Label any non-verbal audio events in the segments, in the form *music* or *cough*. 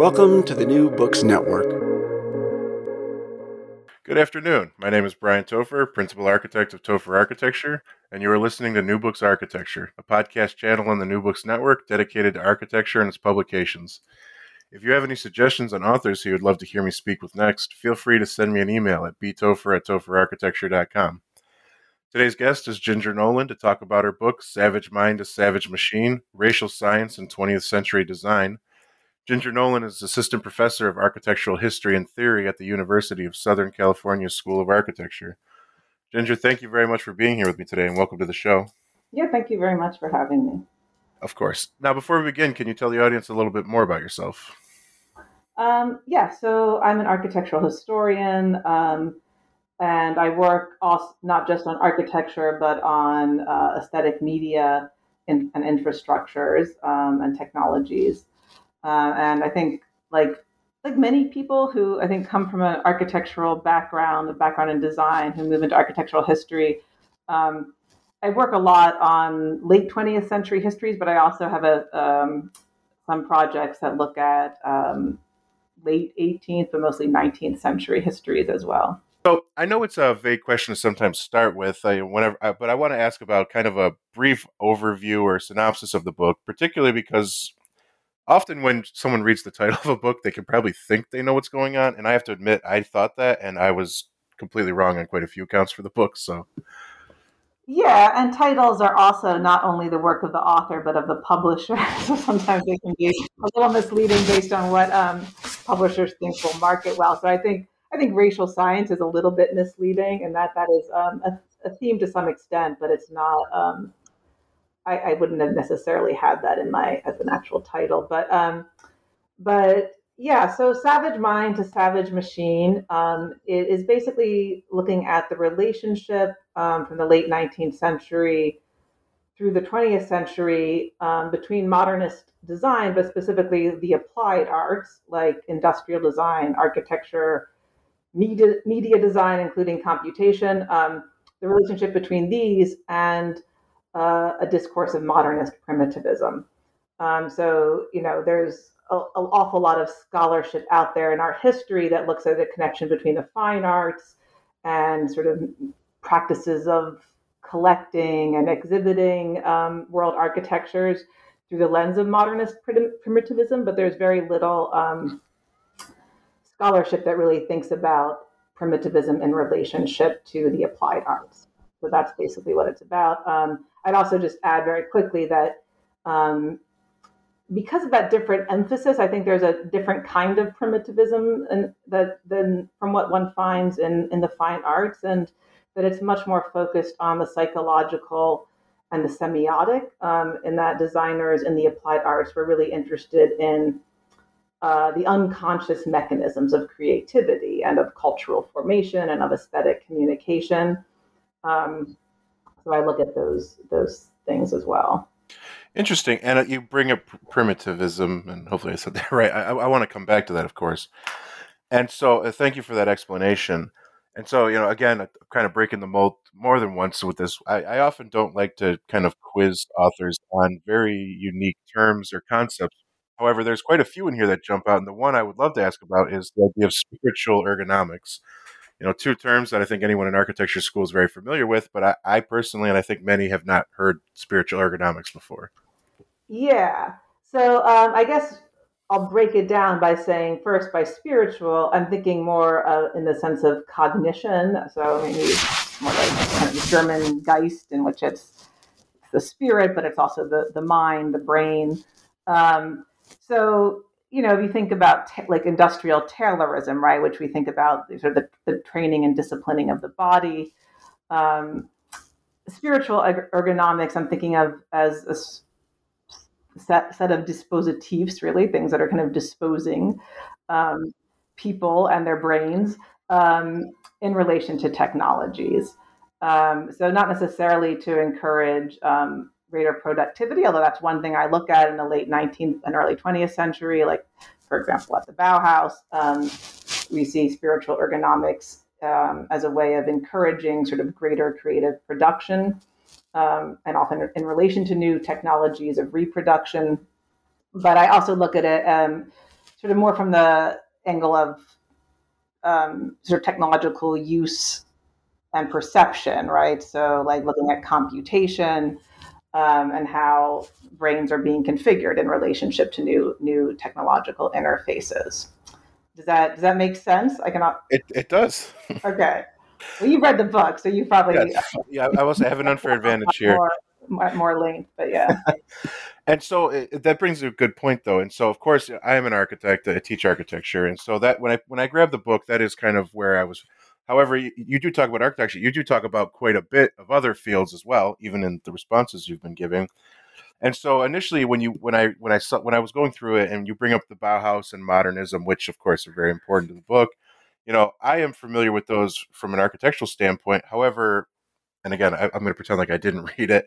Welcome to the New Books Network. Good afternoon. My name is Brian Topher, Principal Architect of Topher Architecture, and you are listening to New Books Architecture, a podcast channel on the New Books Network dedicated to architecture and its publications. If you have any suggestions on authors who would love to hear me speak with next, feel free to send me an email at btopher at topherarchitecture.com. Today's guest is Ginger Nolan to talk about her book, Savage Mind, a Savage Machine Racial Science and 20th Century Design. Ginger Nolan is Assistant Professor of Architectural History and Theory at the University of Southern California School of Architecture. Ginger, thank you very much for being here with me today and welcome to the show. Yeah, thank you very much for having me. Of course. Now, before we begin, can you tell the audience a little bit more about yourself? Um, yeah, so I'm an architectural historian, um, and I work also not just on architecture, but on uh, aesthetic media and, and infrastructures um, and technologies. Uh, and I think, like like many people who I think come from an architectural background, a background in design, who move into architectural history, um, I work a lot on late 20th century histories, but I also have a um, some projects that look at um, late 18th, but mostly 19th century histories as well. So I know it's a vague question to sometimes start with, uh, whenever, uh, but I want to ask about kind of a brief overview or synopsis of the book, particularly because often when someone reads the title of a book, they can probably think they know what's going on. And I have to admit, I thought that, and I was completely wrong on quite a few accounts for the book. So, yeah, and titles are also not only the work of the author, but of the publisher. *laughs* so sometimes they can be a little misleading based on what um, publishers think will market well. So I think I think racial science is a little bit misleading, and that that is um, a, a, theme to some extent, but it's not. Um, I, I, wouldn't have necessarily had that in my as an actual title, but um, but yeah. So Savage Mind to Savage Machine um, it is basically looking at the relationship um, from the late 19th century through the 20th century um, between modernist design, but specifically the applied arts like industrial design, architecture, media, media design, including computation. Um, the relationship between these and uh, a discourse of modernist primitivism. Um, so, you know, there's an awful lot of scholarship out there in our history that looks at the connection between the fine arts and sort of practices of collecting and exhibiting um, world architectures through the lens of modernist primitivism, but there's very little um, scholarship that really thinks about primitivism in relationship to the applied arts. So that's basically what it's about. Um, I'd also just add very quickly that um, because of that different emphasis, I think there's a different kind of primitivism and that than from what one finds in, in the fine arts, and that it's much more focused on the psychological and the semiotic. Um, in that designers in the applied arts were really interested in uh, the unconscious mechanisms of creativity and of cultural formation and of aesthetic communication. Um, so I look at those those things as well. Interesting, and uh, you bring up primitivism, and hopefully I said *laughs* that right. I, I want to come back to that, of course. And so, uh, thank you for that explanation. And so, you know, again, kind of breaking the mold more than once with this. I, I often don't like to kind of quiz authors on very unique terms or concepts. However, there's quite a few in here that jump out, and the one I would love to ask about is the idea of spiritual ergonomics. You know, two terms that I think anyone in architecture school is very familiar with, but I, I personally, and I think many have not heard spiritual ergonomics before. Yeah. So um, I guess I'll break it down by saying first, by spiritual, I'm thinking more in the sense of cognition. So maybe more like kind of German Geist, in which it's the spirit, but it's also the, the mind, the brain. Um, so, you know, if you think about t- like industrial Taylorism, right, which we think about sort of the, the training and disciplining of the body, um, spiritual ergonomics, I'm thinking of as a set set of dispositives, really things that are kind of disposing um, people and their brains um, in relation to technologies. Um, so not necessarily to encourage um, greater productivity, although that's one thing I look at in the late 19th and early 20th century. Like, for example, at the Bauhaus, um, we see spiritual ergonomics um, as a way of encouraging sort of greater creative production um, and often in relation to new technologies of reproduction. But I also look at it um, sort of more from the angle of um, sort of technological use and perception, right? So, like looking at computation um, and how brains are being configured in relationship to new new technological interfaces. Does that does that make sense? I cannot. It it does. *laughs* okay. Well, you read the book, so you probably yeah. yeah I was I have an *laughs* unfair advantage here. More, more length, but yeah. *laughs* and so it, that brings a good point, though. And so, of course, I am an architect. I teach architecture, and so that when I when I grabbed the book, that is kind of where I was. However, you, you do talk about architecture. You do talk about quite a bit of other fields as well, even in the responses you've been giving. And so initially, when you when I when I saw when I was going through it, and you bring up the Bauhaus and modernism, which of course are very important to the book, you know, I am familiar with those from an architectural standpoint. However, and again, I, am going to pretend like I didn't *laughs* read it.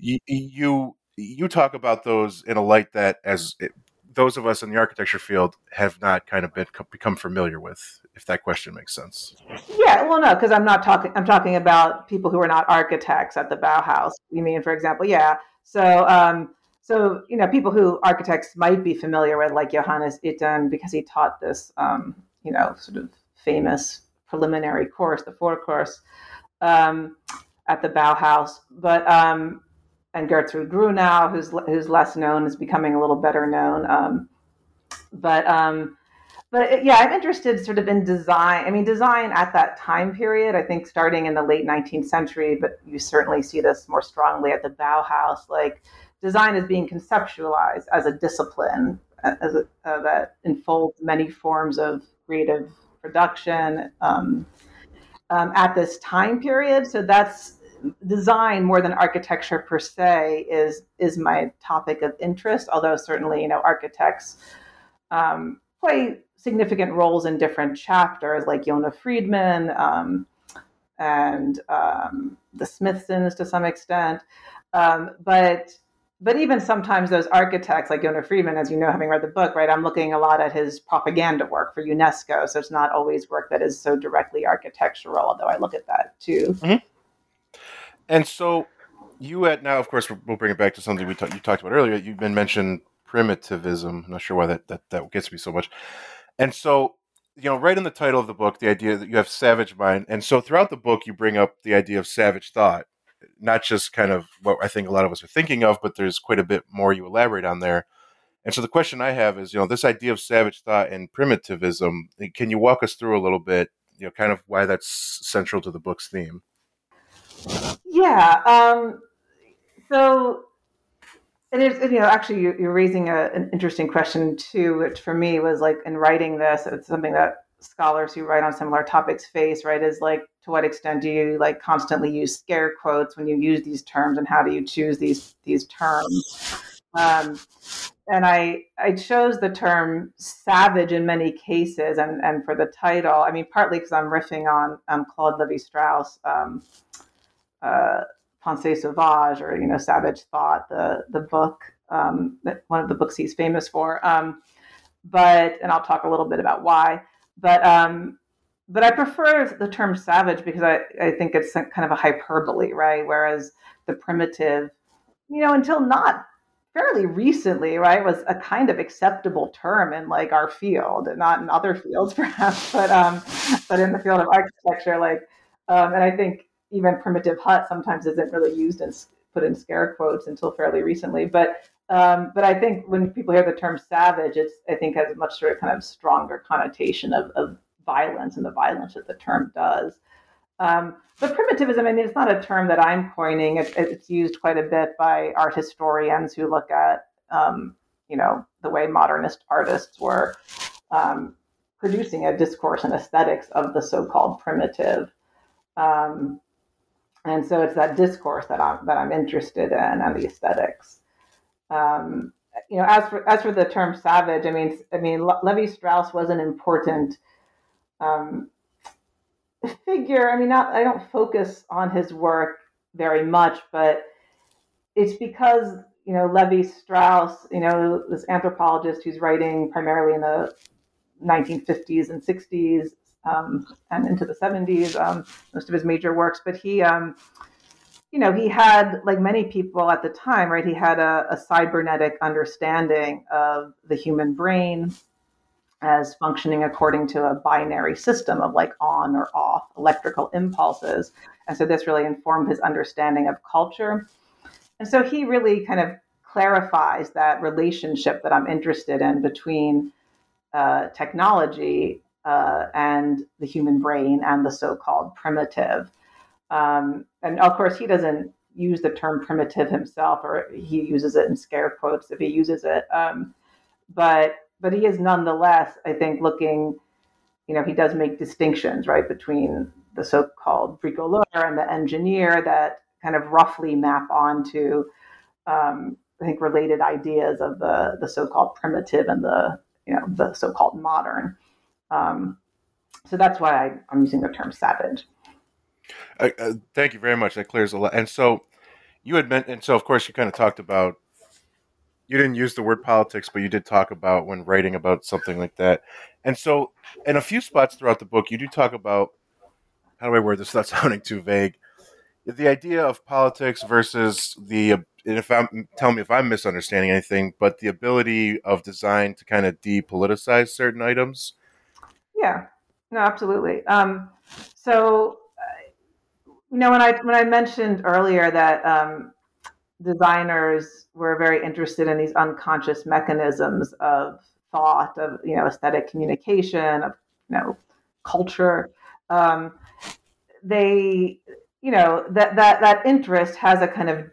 You, you you talk about those in a light that as it, those of us in the architecture field have not kind of been become familiar with if that question makes sense. Yeah well no because i'm not talking i'm talking about people who are not architects at the bauhaus. You mean for example yeah. So um, so you know people who architects might be familiar with like johannes itten because he taught this um, you know sort of famous preliminary course, the Vorkurs, um, at the Bauhaus. But um, and Gertrude Grunow, who's who's less known, is becoming a little better known. Um, but um, but yeah, I'm interested sort of in design. I mean, design at that time period. I think starting in the late 19th century, but you certainly see this more strongly at the Bauhaus. Like design is being conceptualized as a discipline as a, uh, that enfolds many forms of creative production um, um, at this time period. So that's design more than architecture per se is is my topic of interest. Although certainly you know architects um, play significant roles in different chapters, like Yona Friedman um, and um, the Smithsons to some extent. Um, but but even sometimes those architects like Yona Friedman, as you know, having read the book, right, I'm looking a lot at his propaganda work for UNESCO. So it's not always work that is so directly architectural, although I look at that too. Mm-hmm. And so you at now, of course, we'll bring it back to something we you talked about earlier. You've been mentioned primitivism. I'm not sure why that, that, that gets me so much. And so, you know, right in the title of the book, the idea that you have savage mind. And so throughout the book, you bring up the idea of savage thought not just kind of what I think a lot of us are thinking of, but there's quite a bit more you elaborate on there. And so the question I have is, you know, this idea of savage thought and primitivism, can you walk us through a little bit, you know, kind of why that's central to the book's theme? Yeah. Um, so, and it's, you know, actually, you're raising a, an interesting question too, which for me was like in writing this, it's something that scholars who write on similar topics face, right, is like to what extent do you like constantly use scare quotes when you use these terms and how do you choose these these terms? Um, and I I chose the term savage in many cases, and and for the title, I mean partly because I'm riffing on um, Claude Levi Strauss. Um, uh, Pensée Sauvage or you know Savage Thought, the the book um, that one of the books he's famous for. Um, but and I'll talk a little bit about why. But um, but I prefer the term savage because I, I think it's kind of a hyperbole, right? Whereas the primitive, you know, until not fairly recently, right, was a kind of acceptable term in like our field, not in other fields *laughs* perhaps, but um, but in the field of architecture, like, um, and I think even primitive hut sometimes isn't really used and put in scare quotes until fairly recently. But um, but I think when people hear the term savage, it's I think has a much sort of kind of stronger connotation of, of violence and the violence that the term does. Um, but primitivism, I mean, it's not a term that I'm coining. It, it's used quite a bit by art historians who look at, um, you know, the way modernist artists were um, producing a discourse and aesthetics of the so-called primitive. Um, and so it's that discourse that I'm that I'm interested in and the aesthetics. Um, you know, as for as for the term savage, I mean, I mean, Levi Strauss was an important um, figure. I mean, not I don't focus on his work very much, but it's because you know Levi Strauss, you know, this anthropologist who's writing primarily in the 1950s and 60s um, and into the 70s, um, most of his major works. But he, um, you know, he had, like many people at the time, right, he had a, a cybernetic understanding of the human brain as functioning according to a binary system of like on or off electrical impulses. And so this really informed his understanding of culture. And so he really kind of clarifies that relationship that I'm interested in between uh, technology uh, and the human brain and the so-called primitive. Um, and of course, he doesn't use the term primitive himself, or he uses it in scare quotes if he uses it. Um, but but he is nonetheless, I think, looking. You know, he does make distinctions right between the so-called bricoleur and the engineer that kind of roughly map onto, um, I think, related ideas of the the so-called primitive and the you know the so-called modern. Um, so that's why I, am using the term savage. Uh, uh, thank you very much. That clears a lot. And so you had meant, and so of course you kind of talked about. You didn't use the word politics, but you did talk about when writing about something like that. And so, in a few spots throughout the book, you do talk about how do I word this without *laughs* sounding too vague? The idea of politics versus the if I'm tell me if I'm misunderstanding anything, but the ability of design to kind of depoliticize certain items yeah, no, absolutely. Um, so, uh, you know, when I when I mentioned earlier that um, designers were very interested in these unconscious mechanisms of thought, of you know, aesthetic communication, of you know, culture, um, they, you know, that that that interest has a kind of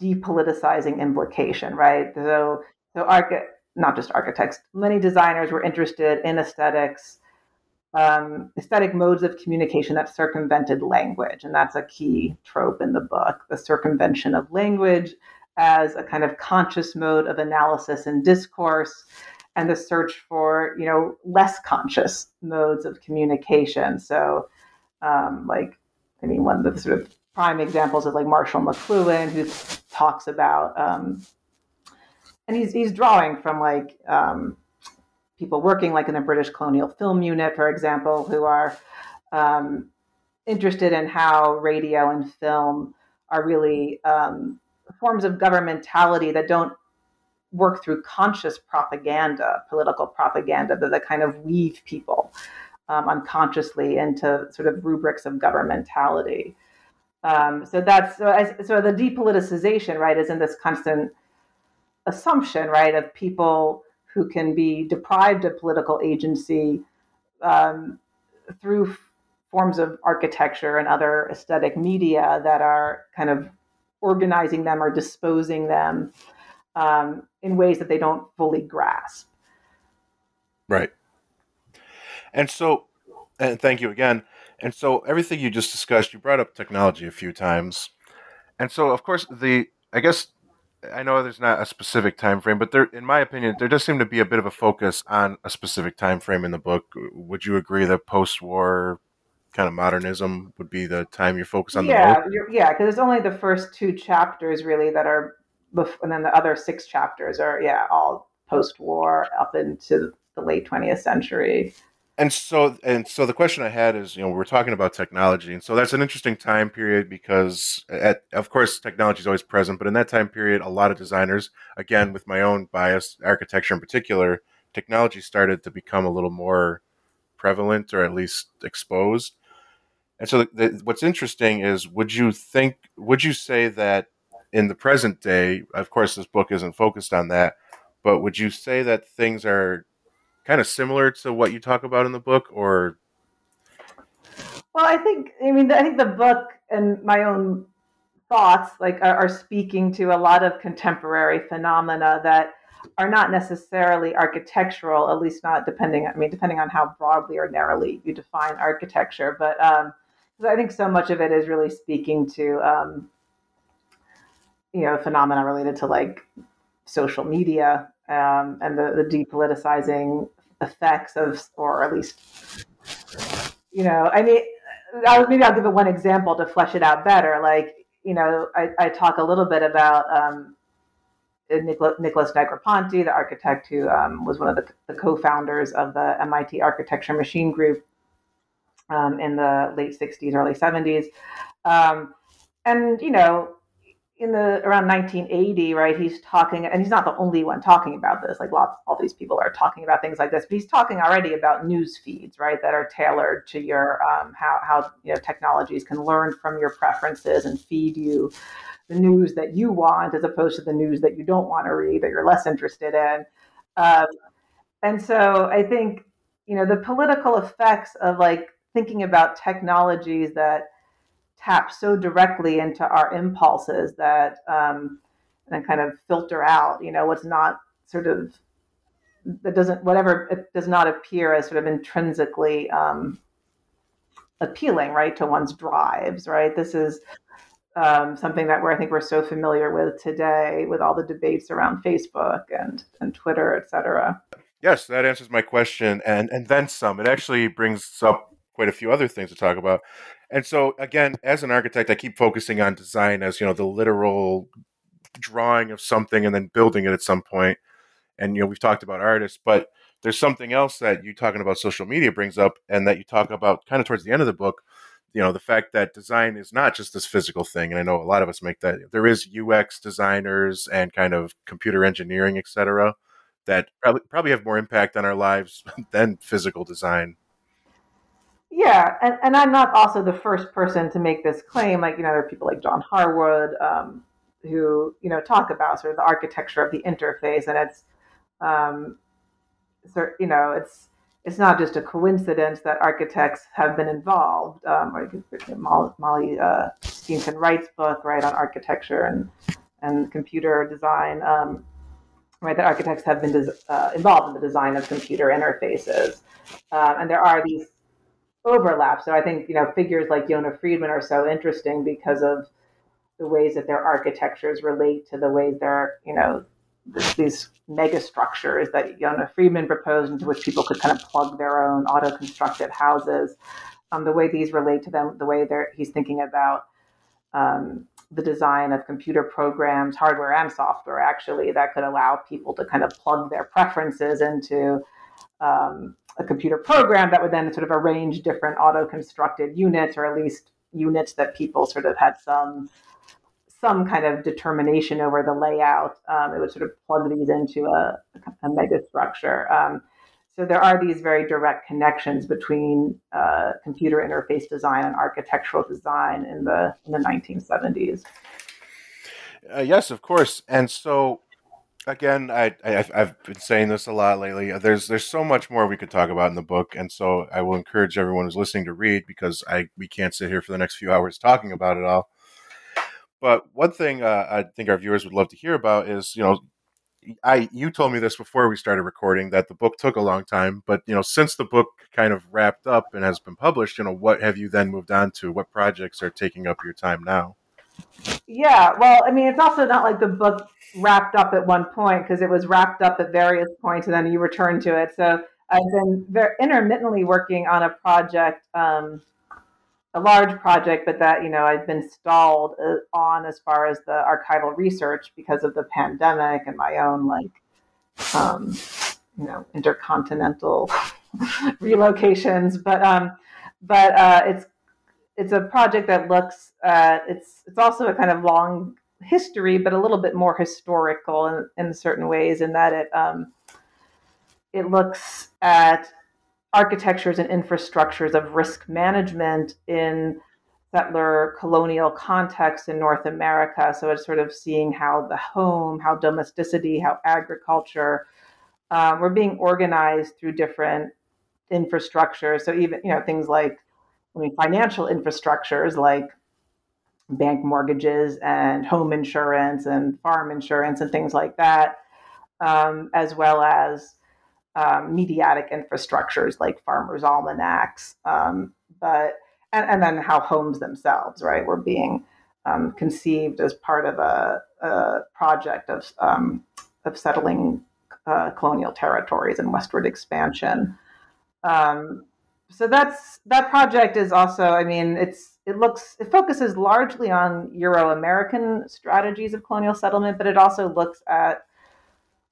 depoliticizing implication, right? So, so archi- not just architects, many designers were interested in aesthetics um, aesthetic modes of communication that circumvented language. And that's a key trope in the book the circumvention of language as a kind of conscious mode of analysis and discourse, and the search for, you know, less conscious modes of communication. So, um, like, I mean, one of the sort of prime examples is like Marshall McLuhan, who talks about, um, and he's, he's drawing from like, um, people working like in the British Colonial Film Unit, for example, who are um, interested in how radio and film are really um, forms of governmentality that don't work through conscious propaganda, political propaganda, but that kind of weave people um, unconsciously into sort of rubrics of governmentality. Um, so that's so, so the depoliticization, right, is in this constant assumption, right, of people who can be deprived of political agency um, through f- forms of architecture and other aesthetic media that are kind of organizing them or disposing them um, in ways that they don't fully grasp. Right. And so, and thank you again. And so, everything you just discussed, you brought up technology a few times. And so, of course, the I guess I know there's not a specific time frame, but there, in my opinion, there does seem to be a bit of a focus on a specific time frame in the book. Would you agree that post-war kind of modernism would be the time you're focused on yeah, the. Yeah, because it's only the first two chapters really that are, and then the other six chapters are yeah all post-war up into the late 20th century. And so, and so, the question I had is, you know, we're talking about technology, and so that's an interesting time period because, at, of course, technology is always present, but in that time period, a lot of designers, again, with my own bias, architecture in particular, technology started to become a little more prevalent or at least exposed. And so, the, the, what's interesting is, would you think, would you say that in the present day, of course, this book isn't focused on that, but would you say that things are kind of similar to what you talk about in the book, or? Well, I think I mean I think the book and my own thoughts like are, are speaking to a lot of contemporary phenomena that are not necessarily architectural, at least not depending. I mean, depending on how broadly or narrowly you define architecture, but um, I think so much of it is really speaking to um, you know phenomena related to like social media um, and the, the depoliticizing effects of, or at least, you know, I mean, I'll, maybe I'll give it one example to flesh it out better. Like, you know, I, I talk a little bit about um, Nicholas Negroponte, the architect who um, was one of the, the, co-founders of the MIT Architecture Machine Group um, in the late 60s, early 70s. Um, and, you know, in the around 1980, right? He's talking, and he's not the only one talking about this. Like lots, all these people are talking about things like this, but he's talking already about news feeds, right? That are tailored to your um, how how you know technologies can learn from your preferences and feed you the news that you want, as opposed to the news that you don't want to read, that you're less interested in. Um, and so I think you know the political effects of like thinking about technologies that tap so directly into our impulses that um, and kind of filter out, you know, what's not sort of that doesn't whatever it does not appear as sort of intrinsically um, appealing, right, to one's drives, right. This is um, something that we're I think we're so familiar with today with all the debates around Facebook and and Twitter, et cetera. Yes, that answers my question, and and then some. It actually brings up quite a few other things to talk about. And so again, as an architect, I keep focusing on design as you know the literal drawing of something and then building it at some point. And you know we've talked about artists, but there's something else that you talking about social media brings up, and that you talk about kind of towards the end of the book. You know the fact that design is not just this physical thing, and I know a lot of us make that. There is UX designers and kind of computer engineering, etc., that probably probably have more impact on our lives *laughs* than physical design. Yeah, and, and I'm not also the first person to make this claim. Like, you know, there are people like John Harwood um, who, you know, talk about sort of the architecture of the interface. And it's, um, you know, it's, it's not just a coincidence that architects have been involved. Um, or Molly, Molly uh, Steenson Wright's book, right, on architecture and, and computer design, um, right, that architects have been des- uh, involved in the design of computer interfaces. Uh, and there are these overlap. So I think you know figures like Yona Friedman are so interesting because of the ways that their architectures relate to the ways their you know these mega structures that Yona Friedman proposed into which people could kind of plug their own auto constructed houses. Um, the way these relate to them, the way they're, he's thinking about um, the design of computer programs, hardware and software, actually, that could allow people to kind of plug their preferences into um, a computer program that would then sort of arrange different auto constructed units, or at least units that people sort of had some some kind of determination over the layout. Um, it would sort of plug these into a, a mega structure. Um, so there are these very direct connections between uh, computer interface design and architectural design in the in the 1970s. Uh, yes, of course. And so again, I, I have been saying this a lot lately. There's there's so much more we could talk about in the book, and so I will encourage everyone who's listening to read because I we can't sit here for the next few hours talking about it all. But one thing uh, I think our viewers would love to hear about is you know. I you told me this before we started recording that the book took a long time, but you know since the book kind of wrapped up and has been published, you know what have you then moved on to? What projects are taking up your time now? Yeah, well, I mean, it's also not like the book wrapped up at one point because it was wrapped up at various points and then you return to it. So I've been very intermittently working on a project um, a large project, but that you know I've been stalled uh, on as far as the archival research because of the pandemic and my own like um, you know intercontinental *laughs* relocations. But um, but uh, it's it's a project that looks at it's it's also a kind of long history, but a little bit more historical in, in certain ways, in that it um, it looks at architectures and infrastructures of risk management in settler colonial context in North America. So it's sort of seeing how the home, how domesticity, how agriculture um, were being organized through different infrastructures. So even you know things like I mean financial infrastructures like bank mortgages and home insurance and farm insurance and things like that, um, as well as um, mediatic infrastructures like farmers' almanacs, um, but and, and, then how homes themselves, right, were being um, conceived as part of a, a project of um, of settling uh, colonial territories and westward expansion. Um, so that's that project is also, I mean, it's it looks it focuses largely on Euro American strategies of colonial settlement, but it also looks at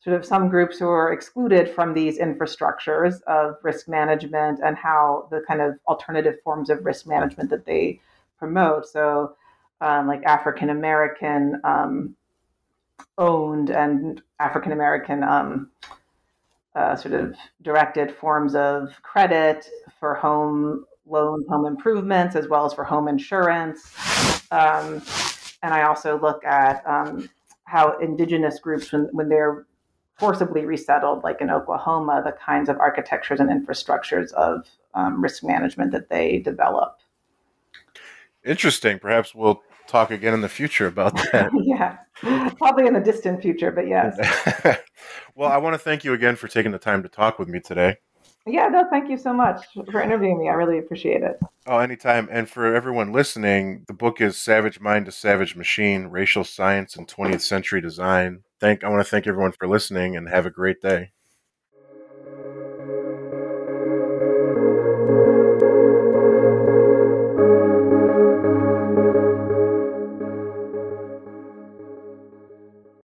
sort of some groups who are excluded from these infrastructures of risk management and how the kind of alternative forms of risk management that they promote. So, um, like African American um, owned and African American um, uh, sort of directed forms of credit for home loans, home improvements, as well as for home insurance. Um, and I also look at um, how indigenous groups, when, when they're forcibly resettled, like in Oklahoma, the kinds of architectures and infrastructures of um, risk management that they develop. Interesting. Perhaps we'll talk again in the future about *laughs* that. yeah, probably in the distant future, but yes. *laughs* well, I want to thank you again for taking the time to talk with me today. Yeah, no, thank you so much for interviewing me. I really appreciate it. Oh, anytime. And for everyone listening, the book is Savage Mind to Savage Machine Racial Science and 20th Century Design. Thank I want to thank everyone for listening and have a great day.